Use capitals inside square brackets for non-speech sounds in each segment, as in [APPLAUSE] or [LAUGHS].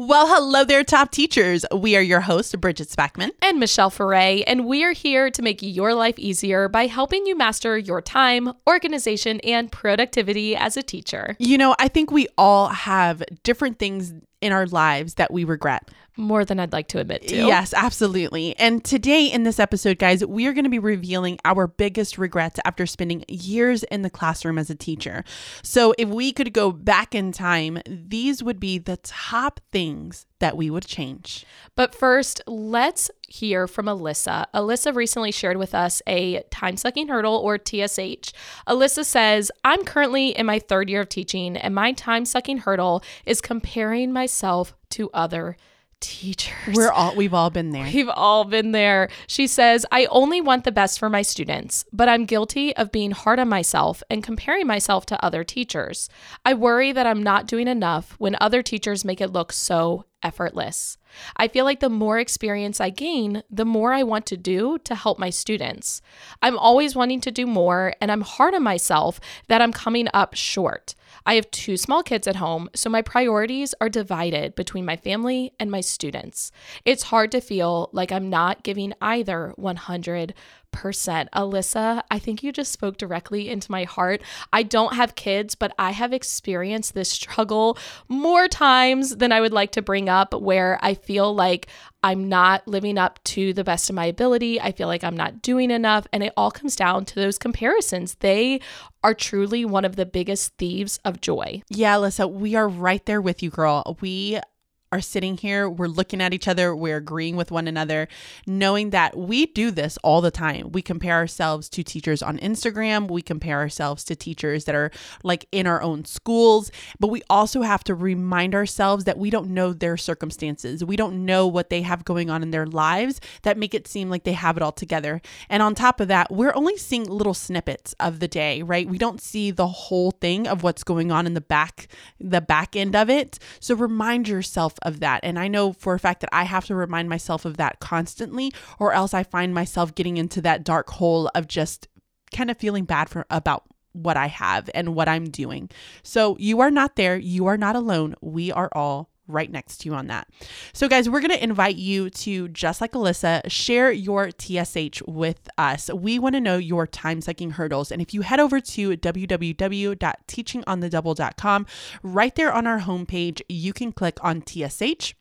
Well, hello there, top teachers. We are your hosts, Bridget Spackman and Michelle Foray, and we are here to make your life easier by helping you master your time, organization, and productivity as a teacher. You know, I think we all have different things in our lives that we regret. More than I'd like to admit to. Yes, absolutely. And today in this episode, guys, we are going to be revealing our biggest regrets after spending years in the classroom as a teacher. So, if we could go back in time, these would be the top things that we would change. But first, let's hear from Alyssa. Alyssa recently shared with us a time sucking hurdle or TSH. Alyssa says, I'm currently in my third year of teaching, and my time sucking hurdle is comparing myself to other teachers. We're all we've all been there. We've all been there. She says, "I only want the best for my students, but I'm guilty of being hard on myself and comparing myself to other teachers. I worry that I'm not doing enough when other teachers make it look so effortless. I feel like the more experience I gain, the more I want to do to help my students. I'm always wanting to do more, and I'm hard on myself that I'm coming up short. I have two small kids at home, so my priorities are divided between my family and my students. It's hard to feel like I'm not giving either 100 percent. Alyssa, I think you just spoke directly into my heart. I don't have kids, but I have experienced this struggle more times than I would like to bring up where I feel like I'm not living up to the best of my ability. I feel like I'm not doing enough. And it all comes down to those comparisons. They are truly one of the biggest thieves of joy. Yeah, Alyssa, we are right there with you, girl. We are sitting here, we're looking at each other, we're agreeing with one another, knowing that we do this all the time. We compare ourselves to teachers on Instagram, we compare ourselves to teachers that are like in our own schools, but we also have to remind ourselves that we don't know their circumstances. We don't know what they have going on in their lives that make it seem like they have it all together. And on top of that, we're only seeing little snippets of the day, right? We don't see the whole thing of what's going on in the back the back end of it. So remind yourself of that. And I know for a fact that I have to remind myself of that constantly, or else I find myself getting into that dark hole of just kind of feeling bad for about what I have and what I'm doing. So you are not there. You are not alone. We are all right next to you on that. So, guys, we're going to invite you to, just like Alyssa, share your TSH with us. We want to know your time sucking hurdles. And if you head over to www.teachingonthedouble.com, right there on our homepage, you can click on TSH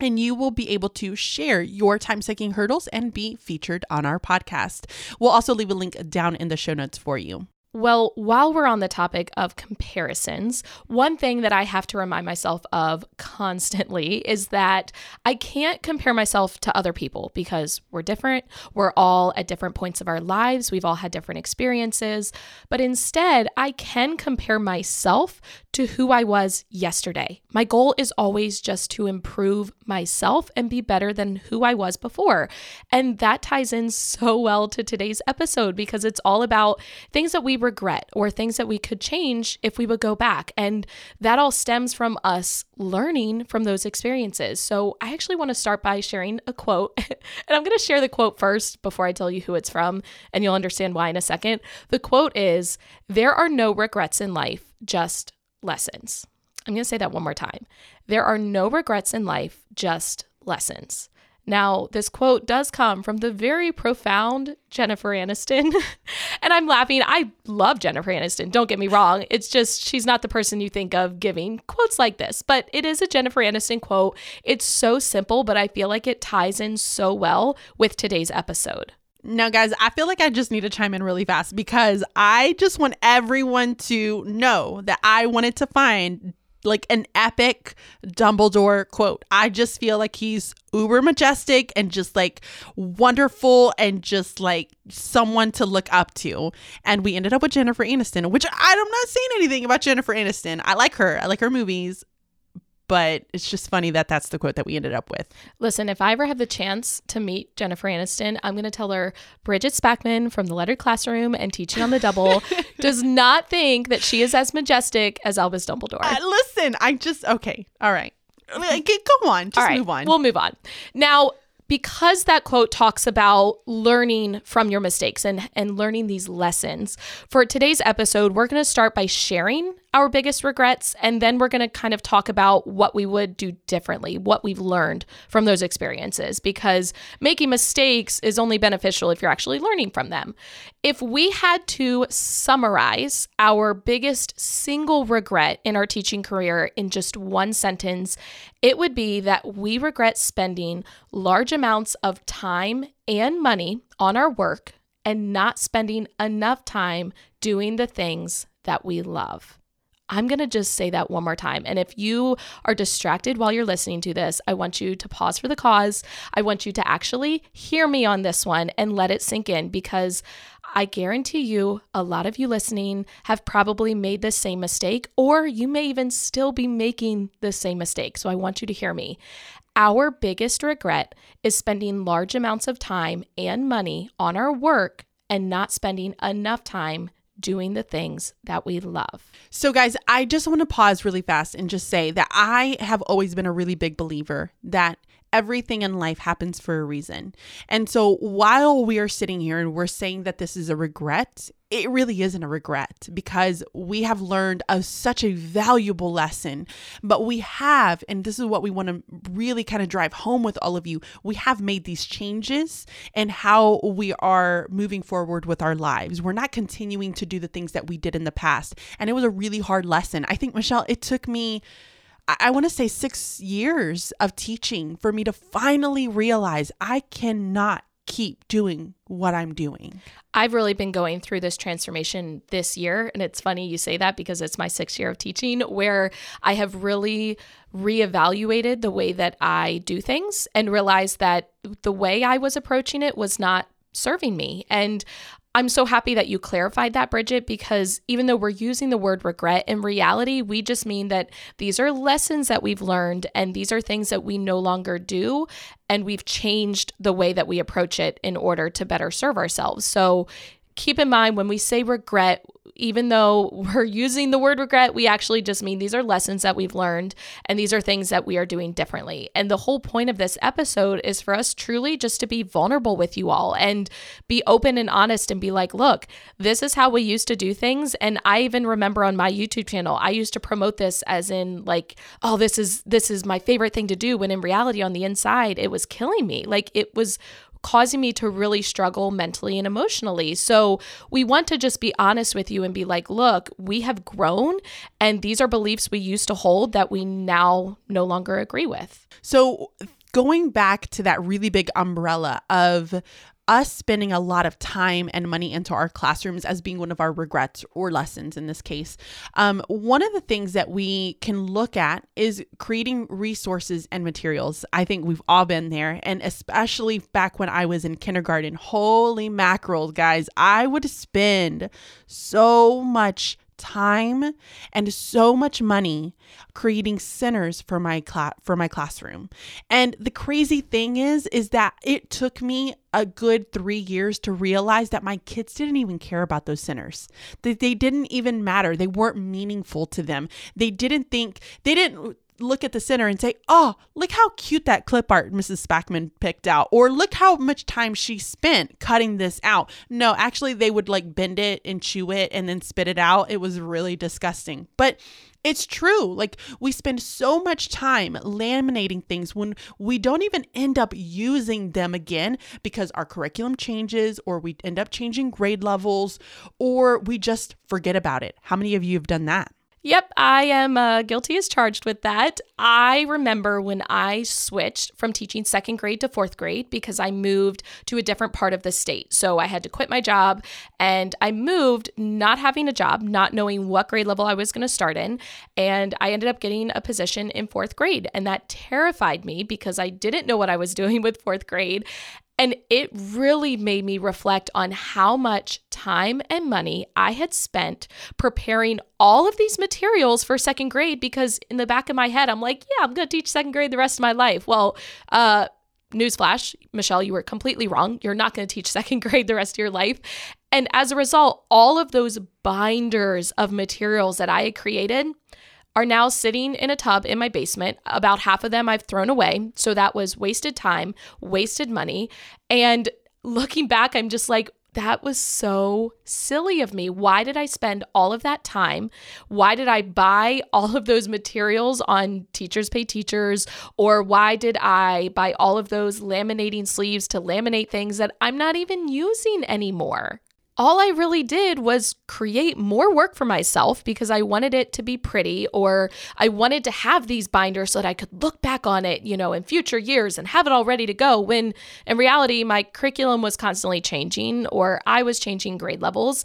and you will be able to share your time sucking hurdles and be featured on our podcast. We'll also leave a link down in the show notes for you. Well, while we're on the topic of comparisons, one thing that I have to remind myself of constantly [LAUGHS] is that I can't compare myself to other people because we're different. We're all at different points of our lives. We've all had different experiences. But instead, I can compare myself to who I was yesterday. My goal is always just to improve myself and be better than who I was before. And that ties in so well to today's episode because it's all about things that we regret or things that we could change if we would go back. And that all stems from us learning from those experiences. So I actually want to start by sharing a quote. [LAUGHS] and I'm going to share the quote first before I tell you who it's from, and you'll understand why in a second. The quote is There are no regrets in life, just lessons. I'm going to say that one more time. There are no regrets in life, just lessons. Now, this quote does come from the very profound Jennifer Aniston. [LAUGHS] and I'm laughing. I love Jennifer Aniston. Don't get me wrong. It's just she's not the person you think of giving quotes like this, but it is a Jennifer Aniston quote. It's so simple, but I feel like it ties in so well with today's episode. Now, guys, I feel like I just need to chime in really fast because I just want everyone to know that I wanted to find like an epic Dumbledore quote. I just feel like he's uber majestic and just like wonderful and just like someone to look up to. And we ended up with Jennifer Aniston, which I'm not saying anything about Jennifer Aniston. I like her. I like her movies but it's just funny that that's the quote that we ended up with. Listen, if I ever have the chance to meet Jennifer Aniston, I'm going to tell her Bridget Spackman from the Lettered Classroom and Teaching on the Double [LAUGHS] does not think that she is as majestic as Albus Dumbledore. Uh, listen, I just, okay, all right. Go on, just move on. We'll move on. Now, because that quote talks about learning from your mistakes and, and learning these lessons, for today's episode, we're going to start by sharing our biggest regrets, and then we're going to kind of talk about what we would do differently, what we've learned from those experiences, because making mistakes is only beneficial if you're actually learning from them. If we had to summarize our biggest single regret in our teaching career in just one sentence, it would be that we regret spending large amounts of time and money on our work and not spending enough time doing the things that we love. I'm going to just say that one more time. And if you are distracted while you're listening to this, I want you to pause for the cause. I want you to actually hear me on this one and let it sink in because I guarantee you, a lot of you listening have probably made the same mistake, or you may even still be making the same mistake. So I want you to hear me. Our biggest regret is spending large amounts of time and money on our work and not spending enough time doing the things that we love. So, guys, I just want to pause really fast and just say that I have always been a really big believer that everything in life happens for a reason. And so while we are sitting here and we're saying that this is a regret, it really isn't a regret because we have learned a, such a valuable lesson. But we have, and this is what we want to really kind of drive home with all of you, we have made these changes and how we are moving forward with our lives. We're not continuing to do the things that we did in the past. And it was a really hard lesson. I think, Michelle, it took me I want to say six years of teaching for me to finally realize I cannot keep doing what I'm doing. I've really been going through this transformation this year. And it's funny you say that because it's my sixth year of teaching, where I have really reevaluated the way that I do things and realized that the way I was approaching it was not serving me. And I'm so happy that you clarified that, Bridget, because even though we're using the word regret, in reality, we just mean that these are lessons that we've learned and these are things that we no longer do. And we've changed the way that we approach it in order to better serve ourselves. So keep in mind when we say regret, even though we're using the word regret, we actually just mean these are lessons that we've learned and these are things that we are doing differently. And the whole point of this episode is for us truly just to be vulnerable with you all and be open and honest and be like, look, this is how we used to do things. And I even remember on my YouTube channel, I used to promote this as in like, oh, this is this is my favorite thing to do when in reality on the inside it was killing me. Like it was causing me to really struggle mentally and emotionally. So we want to just be honest with you and be like, look, we have grown and these are beliefs we used to hold that we now no longer agree with. So going back to that really big umbrella of us spending a lot of time and money into our classrooms as being one of our regrets or lessons in this case. Um, one of the things that we can look at is creating resources and materials. I think we've all been there, and especially back when I was in kindergarten. Holy mackerel, guys! I would spend so much time and so much money creating centers for my class for my classroom. And the crazy thing is is that it took me a good 3 years to realize that my kids didn't even care about those centers. That they didn't even matter. They weren't meaningful to them. They didn't think they didn't look at the center and say, Oh, look how cute that clip art Mrs. Spackman picked out, or look how much time she spent cutting this out. No, actually, they would like bend it and chew it and then spit it out. It was really disgusting. But it's true. Like, we spend so much time laminating things when we don't even end up using them again because our curriculum changes, or we end up changing grade levels, or we just forget about it. How many of you have done that? Yep, I am uh, guilty as charged with that. I remember when I switched from teaching second grade to fourth grade because I moved to a different part of the state. So I had to quit my job and I moved not having a job, not knowing what grade level I was going to start in. And I ended up getting a position in fourth grade. And that terrified me because I didn't know what I was [LAUGHS] doing with fourth grade. And it really made me reflect on how much time and money I had spent preparing all of these materials for second grade because in the back of my head, I'm like, yeah, I'm going to teach second grade the rest of my life. Well, uh, newsflash, Michelle, you were completely wrong. You're not going to teach [LAUGHS] second grade the rest of your life. And as a result, all of those binders of materials that I had created are now sitting in a tub in my basement. About half of them I've thrown away. So that was wasted time, wasted money. And looking back, I'm just like, that was so silly of me. Why did I spend all of that time? Why did I buy all of those materials on Teachers Pay Teachers? Or why did I buy all of those laminating sleeves to laminate things that I'm not even using anymore? All I really did was create more work for myself because I wanted it to be pretty or I wanted to have these binders so that I could look back on it, you know, in future years and have it all ready to go when in reality my curriculum was constantly changing or I was changing grade levels.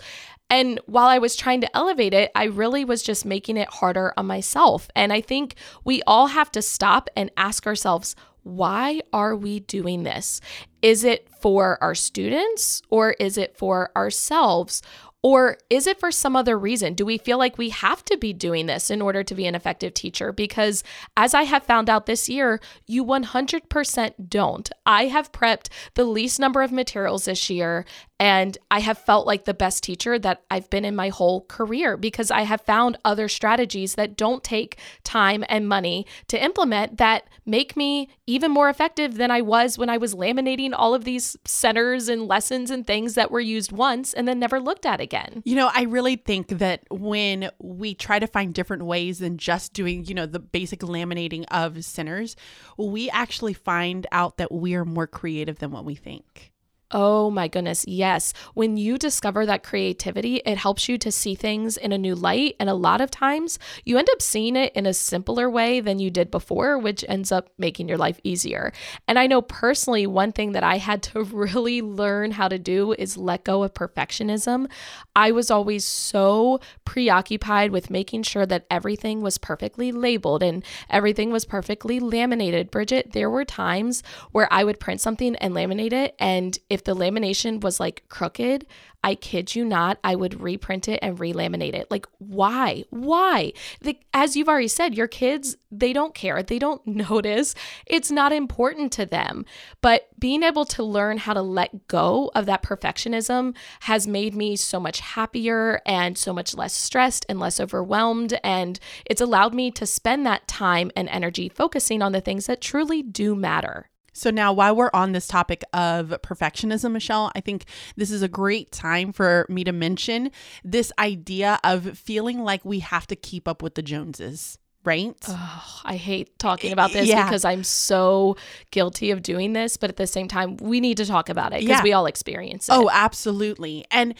And while I was trying to elevate it, I really was just making it harder on myself. And I think we all have to stop and ask ourselves, why are we doing this? Is it for our students or is it for ourselves? Or is it for some other reason? Do we feel like we have to be doing this in order to be an effective teacher? Because as I have found out this year, you 100% don't. I have prepped the least number of materials this year, and I have felt like the best teacher that I've been in my whole career because I have found other strategies that don't take time and money to implement that make me even more effective than I was when I was laminating all of these centers and lessons and things that were used once and then never looked at again. You know, I really think that when we try to find different ways than just doing, you know, the basic laminating of centers, we actually find out that we are more creative than what we think. Oh my goodness, yes. When you discover that creativity, it helps you to see things in a new light. And a lot of times you end up seeing it in a simpler way than you did before, which ends up making your life easier. And I know personally, one thing that I had [LAUGHS] to really learn how to do is let go of perfectionism. I was always so preoccupied with making sure that everything was perfectly labeled and everything was perfectly laminated. Bridget, there were times where I would print something and laminate it. And if the lamination was like crooked, I kid you not, I would reprint it and relaminate it. Like, why? Why? The, as you've already said, your kids, they don't care. They don't [LAUGHS] notice. It's not important to them. But being able to learn how to let go of that perfectionism has made me so much happier and so much less stressed and less overwhelmed. And it's allowed me to spend that time and energy focusing on the things that truly do matter. So, now while we're on this topic of perfectionism, Michelle, I think this is a great time for me to mention this idea of feeling like we have to keep up with the Joneses right? Oh, I hate talking about this yeah. because I'm so guilty of doing this, but at the same time, we need to talk about it because yeah. we all experience it. Oh, absolutely. And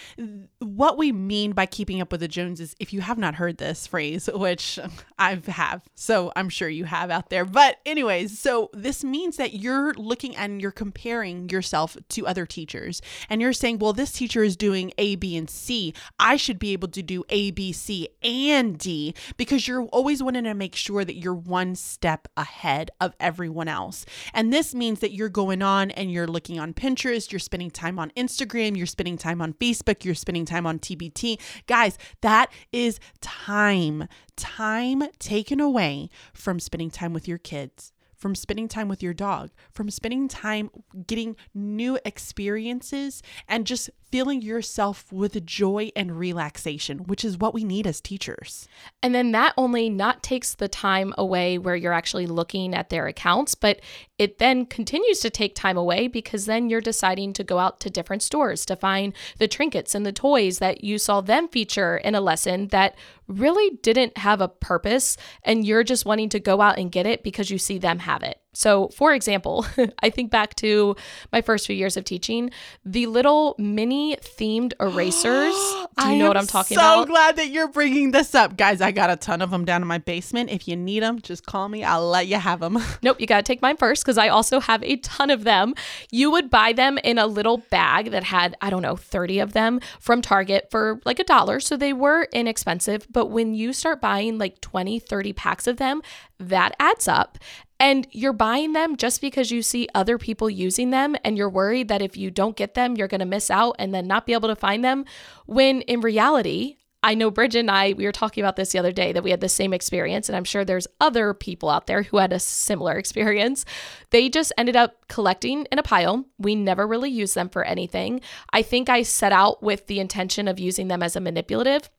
what we mean by keeping up with the Joneses, if you have not heard this phrase, which [LAUGHS] I have, so I'm sure you have out there. But, anyways, so this means that you're looking and you're comparing yourself to other teachers and you're saying, well, this teacher is doing A, B, and C. I should be able to do A, B, C, and D because you're always wanting to to make sure that you're one step ahead of everyone else. And this means that you're going on and you're looking on Pinterest, you're spending time on Instagram, you're spending time on Facebook, you're spending time on TPT. Guys, that is time, time taken away from spending time with your kids from spending time with your dog, from spending time getting new experiences and just filling yourself with joy and relaxation, which is what we need as teachers. And then that only not takes the time away where you're actually looking at their accounts, but it then continues to take time away because then you're deciding to go out to different stores to find the trinkets and the toys that you saw them feature in a lesson that really didn't have a purpose and you're just wanting to go out and get it because you see them have it. So, for example, [LAUGHS] I think back to my first few years of teaching, the little mini themed [GASPS] erasers. Do you know what I'm talking so about? So glad that you're bringing this up. Guys, I got a ton of them down in my basement. If you need them, just call me. I'll let you have them. [LAUGHS] Nope, you got to take mine first because I also have a ton of them. You would buy them in a little bag that had, I don't know, 30 of them from Target for like a dollar. So they were inexpensive. But when you start buying like 20, 30 packs of them, that adds up. And you're buying them just because you see other people using them and you're worried that if you don't get them, you're going to miss out and then not be able to find them. When in reality, I know Bridget and I, we were talking about this the other day that we had the same experience, and I'm sure there's other people out there who had a similar [LAUGHS] experience. They just ended up collecting in a pile. We never really used them for anything. I think I set out with the intention of using them as a manipulative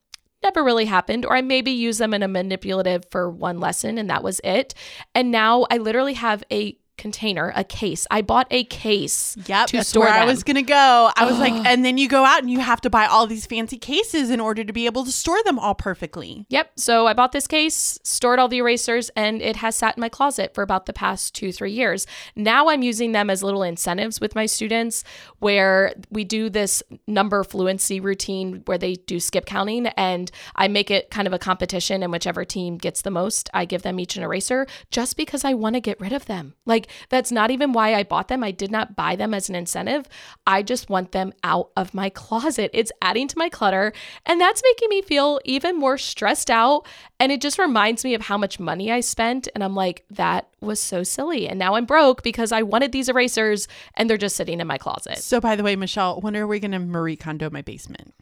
never really happened, or I maybe use them in a manipulative for one lesson and that was it. And now I literally have a container, a case. I bought a case Yep, to that's store where I was gonna go. I was like, and then you go out and you have to buy all these fancy cases in order to be able to store them all perfectly. Yep. So I bought this case, stored all the erasers, and it has sat in my closet for about the past two, three years. Now I'm using them as little incentives with my students where we do this number fluency routine where they do skip counting and I make it kind of a competition and whichever team gets the most, I give them each an eraser just because I want to get rid of them. Like that's not even why I bought them. I did not buy them as an incentive. I just want them out of my closet. It's adding to my clutter and that's making me feel even more stressed out and it just reminds me of how much money I spent and I'm like that was so silly and now I'm broke because I wanted these erasers and they're just sitting in my closet. So, by the way, Michelle, when are we gonna Marie Kondo my basement?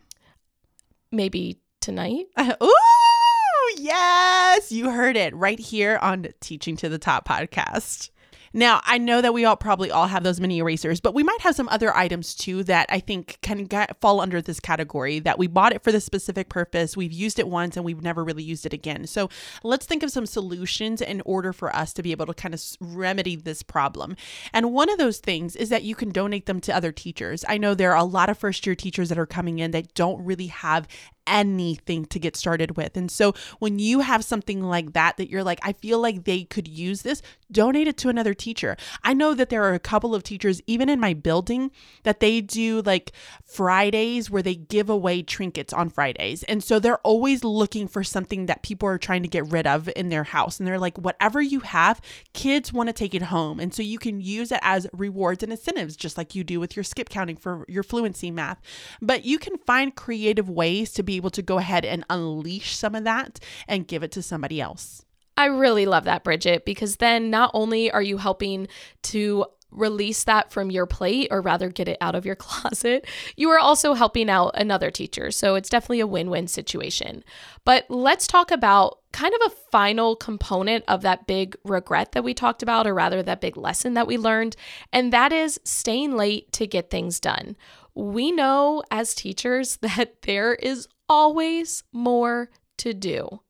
Maybe tonight. [LAUGHS] Ooh, yes, you heard it right here on Teaching to the Top podcast. Now, I know that we all probably all have those mini erasers, but we might have some other items too that I think can get, fall under this category that we bought it for the specific purpose. We've used it once and we've never really used it again. So let's think of some solutions in order for us to be able to kind of remedy this problem. And one of those things is that you can donate them to other teachers. I know there are a lot of first year teachers that are coming in that don't really have anything to get started with. And so when you have something like that, that you're like, I feel like they could use this, donate it to another teacher. I know that there are a couple of teachers, even in my building, that they do like Fridays where they give away trinkets on Fridays. And so they're always looking for something that people are trying to get rid of in their house. And they're like, whatever you have, kids want to take it home. And so you can use it as rewards and incentives, just like you do with your skip counting for your fluency math. But you can find creative ways to be able to go ahead and unleash some of that and give it to somebody else. I really love that, Bridget, because then not only are you helping to release that from your plate or rather get it out of your [LAUGHS] closet, you are also helping out another teacher. So it's definitely a win win situation. But let's talk about kind of a final component of that big regret that we talked about, or rather that big lesson that we learned, and that is staying late to get things done. We know as teachers [LAUGHS] that there is always more to do.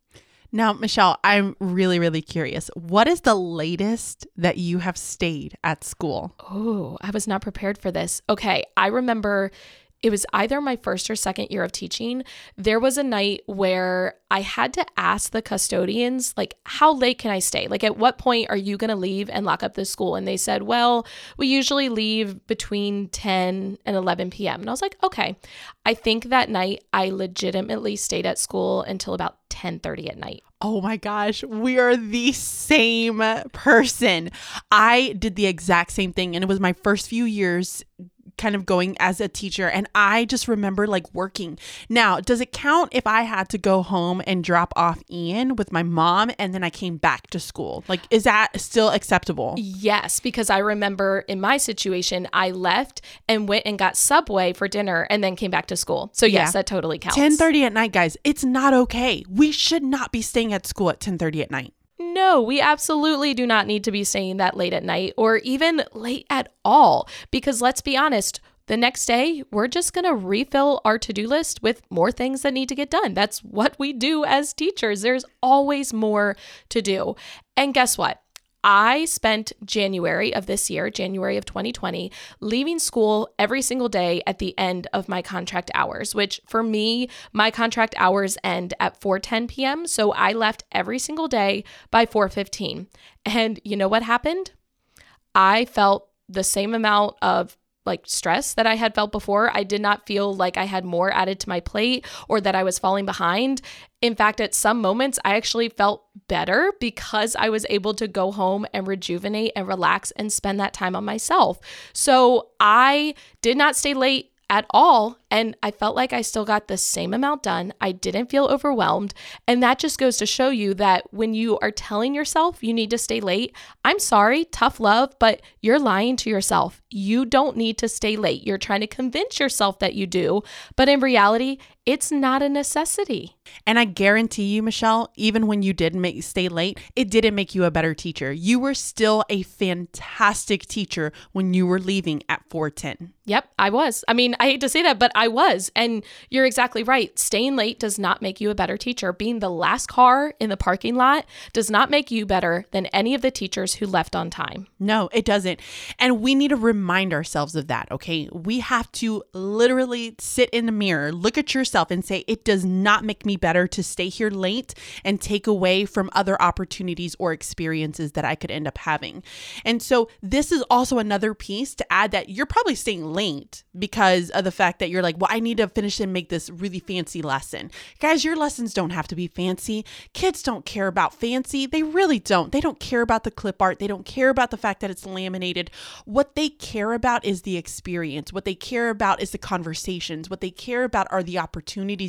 Now, Michelle, I'm really, really curious. What is the latest that you have stayed at school? Oh, I was not prepared for this. Okay, I remember it was either my first or second year of teaching. There was a night where I had to ask the custodians, like, how late can I stay? Like, at what point are you going to leave and lock up the school? And they said, well, we usually leave between 10 and 11 p.m. And I was like, okay. I think that night I legitimately stayed at school until about 10:30 at night. Oh my gosh, we are the same person. I did the exact same thing, and it was my first few years kind of going as a teacher and I just remember like working. Now, does it count if I had to go home and drop off Ian with my mom and then I came back to school? Like is that still acceptable? Yes, because I remember in my situation, I left and went and got Subway for dinner and then came back to school. So yes, Yeah. that totally counts. 10:30 at night, guys. It's not okay. We should not be staying at school at 10:30 at night. No, we absolutely do not need to be staying that late at night or even late at all. Because let's be honest, the next day, we're just going to refill our to do list with more things that need to get done. That's what we do as teachers. There's always more to do. And guess what? I spent January of this year, January of 2020, leaving school every single day at the end of my contract hours, which for me, my contract hours end at 4:10 p.m., so I left every single day by 4:15. And you know what happened? I felt the same amount of like stress that I had felt before. I did not feel like I had more added to my plate or that I was falling behind. In fact, at some moments, I actually felt better because I was able to go home and rejuvenate and relax and spend that time on myself. So I did not stay late at all. And I felt like I still got the same amount done. I didn't feel overwhelmed. And that just goes to show you that when you are telling yourself you need to stay late, I'm sorry, tough love, but you're lying to yourself. You don't need to stay late. You're trying to convince yourself that you do. But in reality, it's not a necessity. And I guarantee you, Michelle, even when you did make stay late, it didn't make you a better teacher. You were still a fantastic teacher when you were leaving at 410. Yep, I was. I mean, I hate to say that, but I was. And you're exactly right. Staying late does not make you a better teacher. Being the last car in the parking lot does not make you better than any of the teachers who left on time. No, it doesn't. And we need to remind ourselves of that, okay? We have to literally sit in the mirror, look at yourself, and say, it does not make me better to stay here late and take away from other opportunities or experiences that I could end up having. And so, this is also another piece to add that you're probably staying late because of the fact that you're like, well, I need to finish and make this really fancy lesson. Guys, your lessons don't have to be fancy. Kids don't care about fancy. They really don't. They don't care about the clip art. They don't care about the fact that it's laminated. What they care about is the experience. What they care about is the conversations. What they care about are the opportunities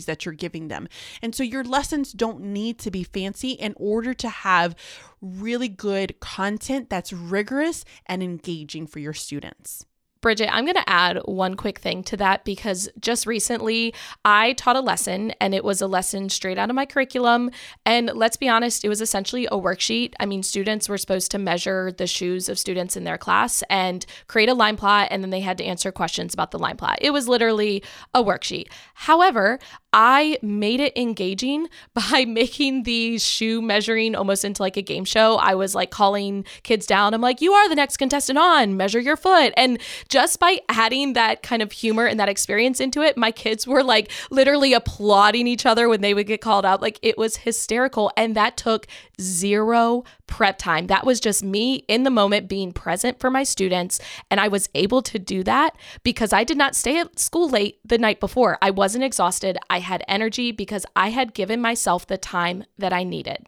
that you're giving them. And so your lessons don't need to be fancy in order to have really good content that's rigorous and engaging for your students. Bridget, I'm going to add one quick thing to that because just recently I taught a lesson and it was a lesson straight out of my curriculum. And let's be honest, it was essentially a worksheet. I mean, students were supposed to measure the shoes of students in their class and create a line plot, and then they had to answer questions about the line plot. It was literally a worksheet. However, I made it engaging [LAUGHS] by making the shoe measuring almost into like a game show. I was like calling kids down. I'm like, you are the next contestant on, measure your foot. And just by adding that kind of humor and that experience into it, my kids were like literally applauding each other when they would get called out. Like it was hysterical. And that took zero prep time. That was just me in the moment being present for my students. And I was able to do that because I did not stay at school late the night before. I wasn't exhausted. I had energy because I had given myself the time that I needed.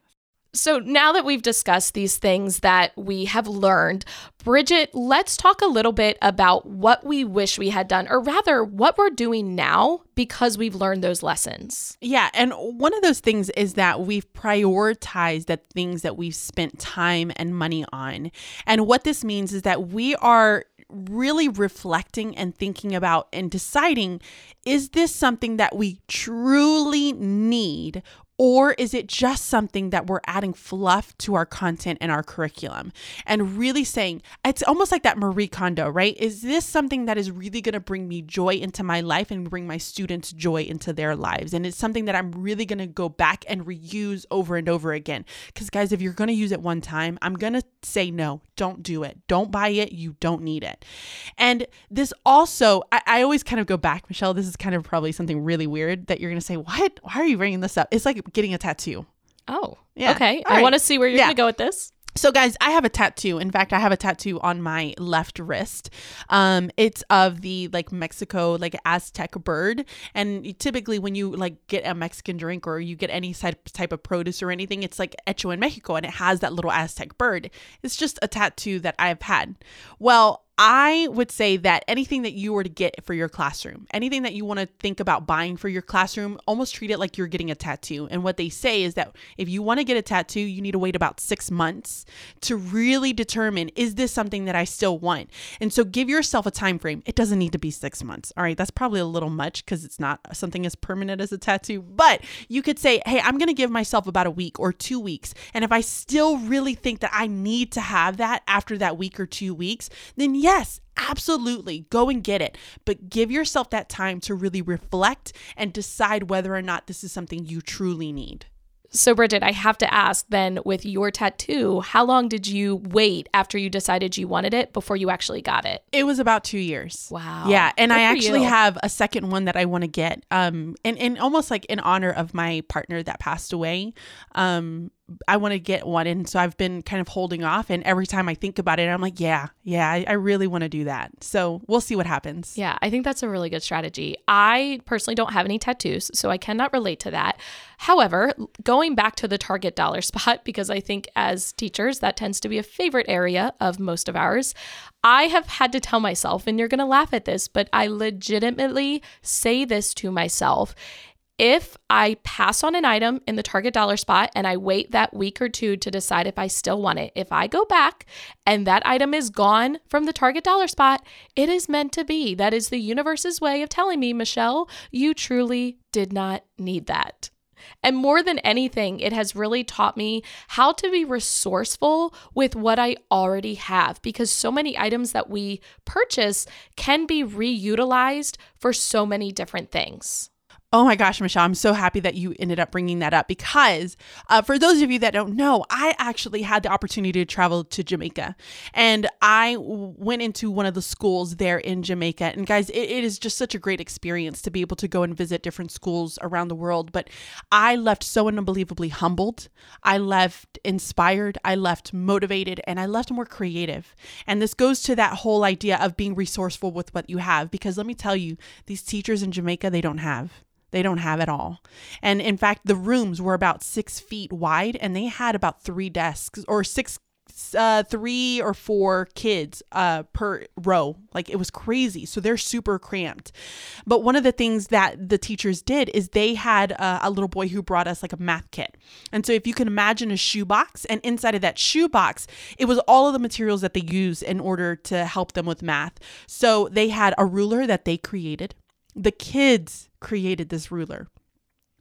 So, now that we've discussed these things that we have learned, Bridget, let's talk a little bit about what we wish we had done, or rather, what we're doing now because we've learned those lessons. Yeah. And one of those things is that we've prioritized the things that we've spent time and money on. And what this means is that we are really reflecting and thinking about and deciding is this something that we truly need or is it just something that we're adding fluff to our content and our curriculum and really saying, it's almost like that Marie Kondo, right? Is this something that is really going to bring me joy into my life and bring my students joy into their lives? And it's something that I'm really going to go back and reuse over and over again. Because, guys, if you're going to use it one time, I'm going to say no, don't do it. Don't buy it. You don't need it. And this also, I, I always kind of go back, Michelle. This is kind of probably something really weird that you're going to say, what? Why are you bringing this up? It's like, getting a tattoo. Oh, yeah. Okay. All I right. want to see where you're yeah. going to go with this. So, guys, I have a tattoo. In fact, I have a tattoo on my left wrist. Um, it's of the like Mexico, like Aztec bird. And typically, when you like get a Mexican drink or you get any type of produce or anything, it's like hecho in Mexico, and it has that little Aztec bird. It's just a tattoo that I've had. Well, I would say that anything that you were to get for your classroom, anything that you want to think about buying for your classroom, almost treat it like you're getting a tattoo. And what they say is that if you want to get a tattoo, you need to wait about six months to really determine is this something that I still want? And so give yourself a time frame. It doesn't need to be six months. All right, that's probably a little much because it's not something as permanent as a tattoo. But you could say, hey, I'm going to give myself about a week or two weeks. And if I still really think that I need to have that after that week or two weeks, then yes, absolutely go and get it. But give yourself that time to really reflect and decide whether or not this is something you truly need. So, Bridget, I have to ask then with your tattoo, how long did you wait after you decided you wanted it before you actually got it? It was about two years. Wow. Yeah. And Good I actually you. have a second one that I want to get. Um, and, and almost like in honor of my partner that passed away. Um, I want to get one. And so I've been kind of holding off. And every time I think about it, I'm like, yeah, yeah, I, I, really want to do that. So we'll see what happens. Yeah, I think that's a really good strategy. I personally don't have any tattoos, so I cannot relate to that. However, going back to the target dollar [LAUGHS] spot, because I think as teachers, that tends to be a favorite area of most of ours, I have had to tell myself, and you're going to laugh at this, but I legitimately say this to myself If I pass on an item in the Target dollar spot and I wait that week or two to decide if I still want it, if I go back and that item is gone from the Target dollar spot, it is meant to be. That is the universe's way of telling me, Michelle, you truly did not need that. And more than anything, it has really taught me how to be resourceful with what I already have because so many items that we purchase can be reutilized for so many different things. Oh my gosh, Michelle, I'm so happy that you ended up bringing that up because uh, for those of you that don't know, I actually had the opportunity to travel to Jamaica and I went into one of the schools there in Jamaica. And guys, it, it is just such a great experience to be able to go and visit different schools around the world. But I left so unbelievably humbled. I left inspired. I left motivated and I left more creative. And this goes to that whole idea of being resourceful with what you have because let me tell you, these teachers in Jamaica, they don't have. They don't have it all. And in fact, the rooms were about six feet wide and they had about three desks or six uh, three or four kids uh, per row. Like it was crazy. So they're super cramped. But one of the things that the teachers did is they had uh, a little boy who brought us like a math kit. And so if you can imagine a shoebox, and inside of that shoebox, it was all of the materials that they use in order to help them with math. So they had a ruler that they created. The kids created this ruler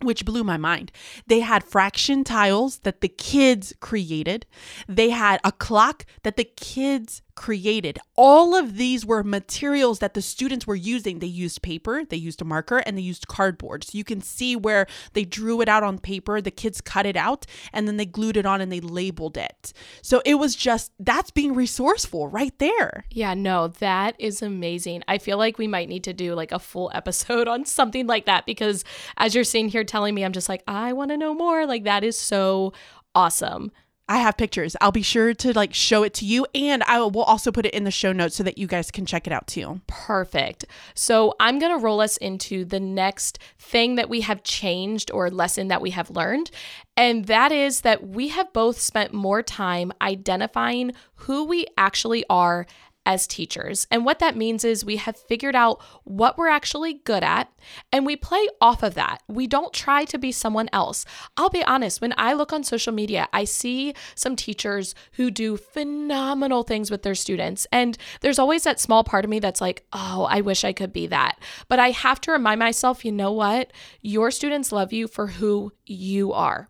which blew my mind. They had fraction tiles that the kids created. They had a clock that the kids created. All of these were materials that the students were using. They used paper, they used a marker, and they used cardboard. So you can see where they drew it out on paper, the kids cut it out, and then they glued it on and they labeled it. So it was just that's being resourceful right there. Yeah, no, that is amazing. I feel like we might need to do like a full episode [LAUGHS] on something like that because as you're sitting here telling me, I'm just like, I want to know more. Like that is so awesome. I have pictures. I'll be sure to like show it to you and I will also put it in the show notes so that you guys can check it out too. Perfect. So, I'm going to roll us into the next thing that we have changed or lesson that we have learned, and that is that we have both spent more time identifying who we actually are as teachers. And what that means is we have figured out what we're actually good at and we play off of that. We don't try to be someone else. I'll be honest, when I look on social media, I see some teachers who do phenomenal things with their students. And there's always that small part of me that's like, oh, I wish I could be that. But I have to remind myself, you know what? Your students love you for who you are.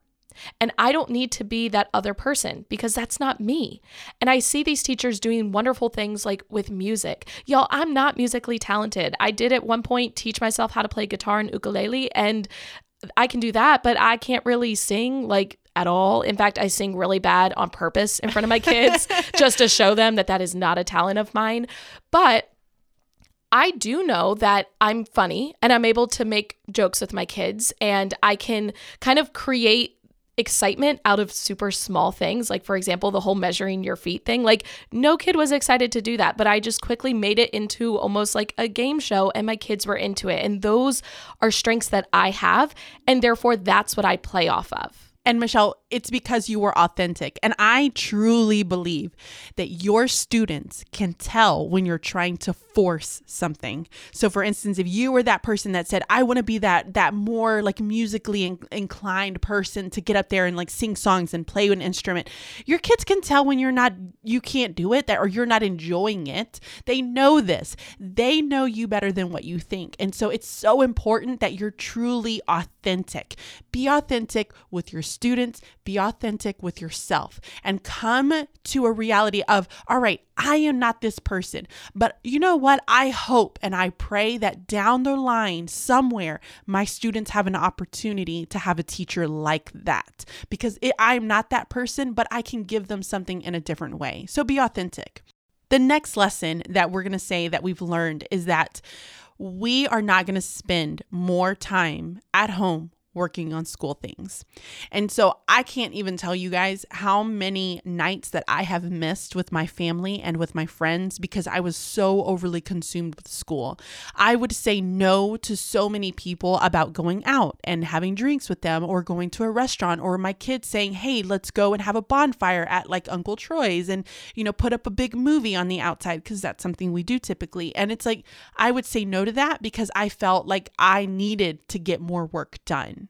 And I don't need to be that other person because that's not me. And I see these teachers doing wonderful things like with music. Y'all, I'm not musically talented. I did at one point teach myself how to play guitar and ukulele, and I can do that, but I can't really sing like at all. In fact, I sing really bad on purpose in front of my kids [LAUGHS] just to show them that that is not a talent of mine. But I do know that I'm funny and I'm able to make jokes with my kids and I can kind of create excitement out of super small things. Like, for example, the whole measuring your feet thing. Like, no kid was excited to do that, but I just quickly made it into almost like a game show, and my kids were into it. And those are strengths that I have. And therefore, that's what I play off of. And Michelle, it's because you were authentic. And I truly believe that your students can tell when you're trying to force something. So for instance, if you were that person that said, I want to be that that more like musically in- inclined person to get up there and like sing songs and play an instrument, your kids can tell when you're not you can't do it that or you're not enjoying it. They know this. They know you better than what you think. And so it's so important that you're truly authentic. Be authentic with your students, be authentic with yourself, and come to a reality of, all right, I am not this person. But you know what? I hope and I pray that down the line, somewhere, my students have an opportunity to have a teacher like that because it, I'm not that person, but I can give them something in a different way. So be authentic. The next lesson that we're going to say that we've learned is that we are not going to spend more time at home working on school things. And so I can't even tell you guys how many nights that I have missed with my family and with my friends because I was so overly consumed with school. I would say no to so many people about going out and having drinks with them or going to a restaurant or my kids saying, "Hey, let's go and have a bonfire at like Uncle Troy's and, you know, put up a big movie on the outside because that's something we do typically." And it's like I would say no to that because I felt like I needed to get more work done.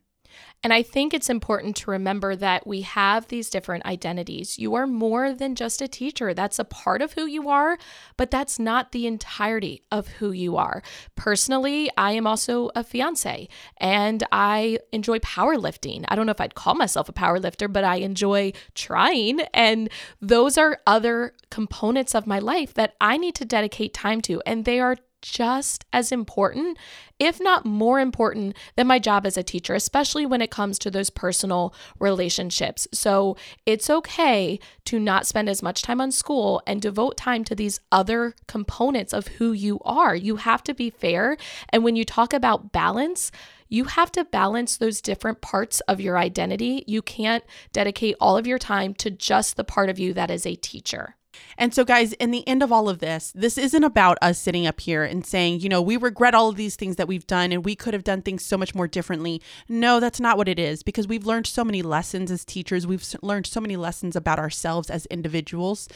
And I think it's important to remember that we have these different identities. You are more than just a teacher. That's a part of who you are, but that's not the entirety of who you are. Personally, I am also a fiance and I enjoy powerlifting. I don't know if I'd call myself a powerlifter, but I enjoy trying. And those are other components of my life that I need to dedicate time to. And they are just as important, if not more important, than my job as a teacher, especially when it comes to those personal relationships. So it's okay to not spend as much time on school and devote time to these other components of who you are. You have to be fair. And when you talk about balance, you have to balance those different parts of your identity. You can't dedicate all of your time to just the part of you that is a teacher. And so, guys, in the end of all of this, this isn't about us sitting up here and saying, you know, we regret all of these things that we've done and we could have done things so much more differently. No, that's not what it is because we've learned so many lessons as teachers. We've learned so many lessons about ourselves as individuals.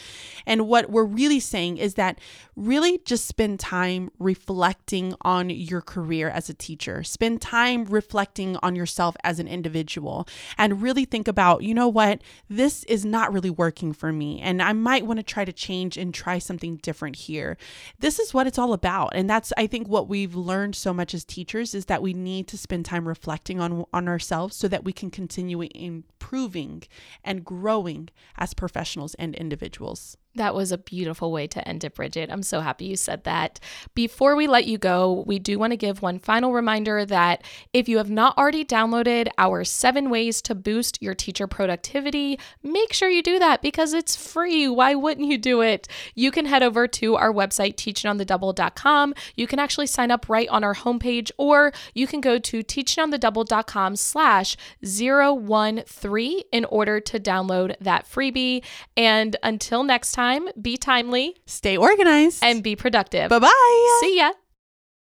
And what we're really saying is that really just spend time reflecting on your career as a teacher, spend time reflecting on yourself as an individual, and really think about, you know what, this is not really working for me. And I might want to try to change and try something different here. This is what it's all about. And that's I think what we've learned so much as teachers is that we need to spend time reflecting on on ourselves so that we can continue improving and growing as professionals and individuals. That was a beautiful way to end it, Bridget. I'm so happy you said that. Before we let you go, we do want to give one final reminder that if you have not already downloaded our seven ways to boost your teacher productivity, make sure you do that because it's free. Why wouldn't you do it? You can head over to our website, teachingonthedouble.com. You can actually sign up right on our homepage, or you can go to teachingonthedouble.com slash 013 in order to download that freebie. And until next time, time, be timely, stay organized, and be productive. Bye bye. See ya.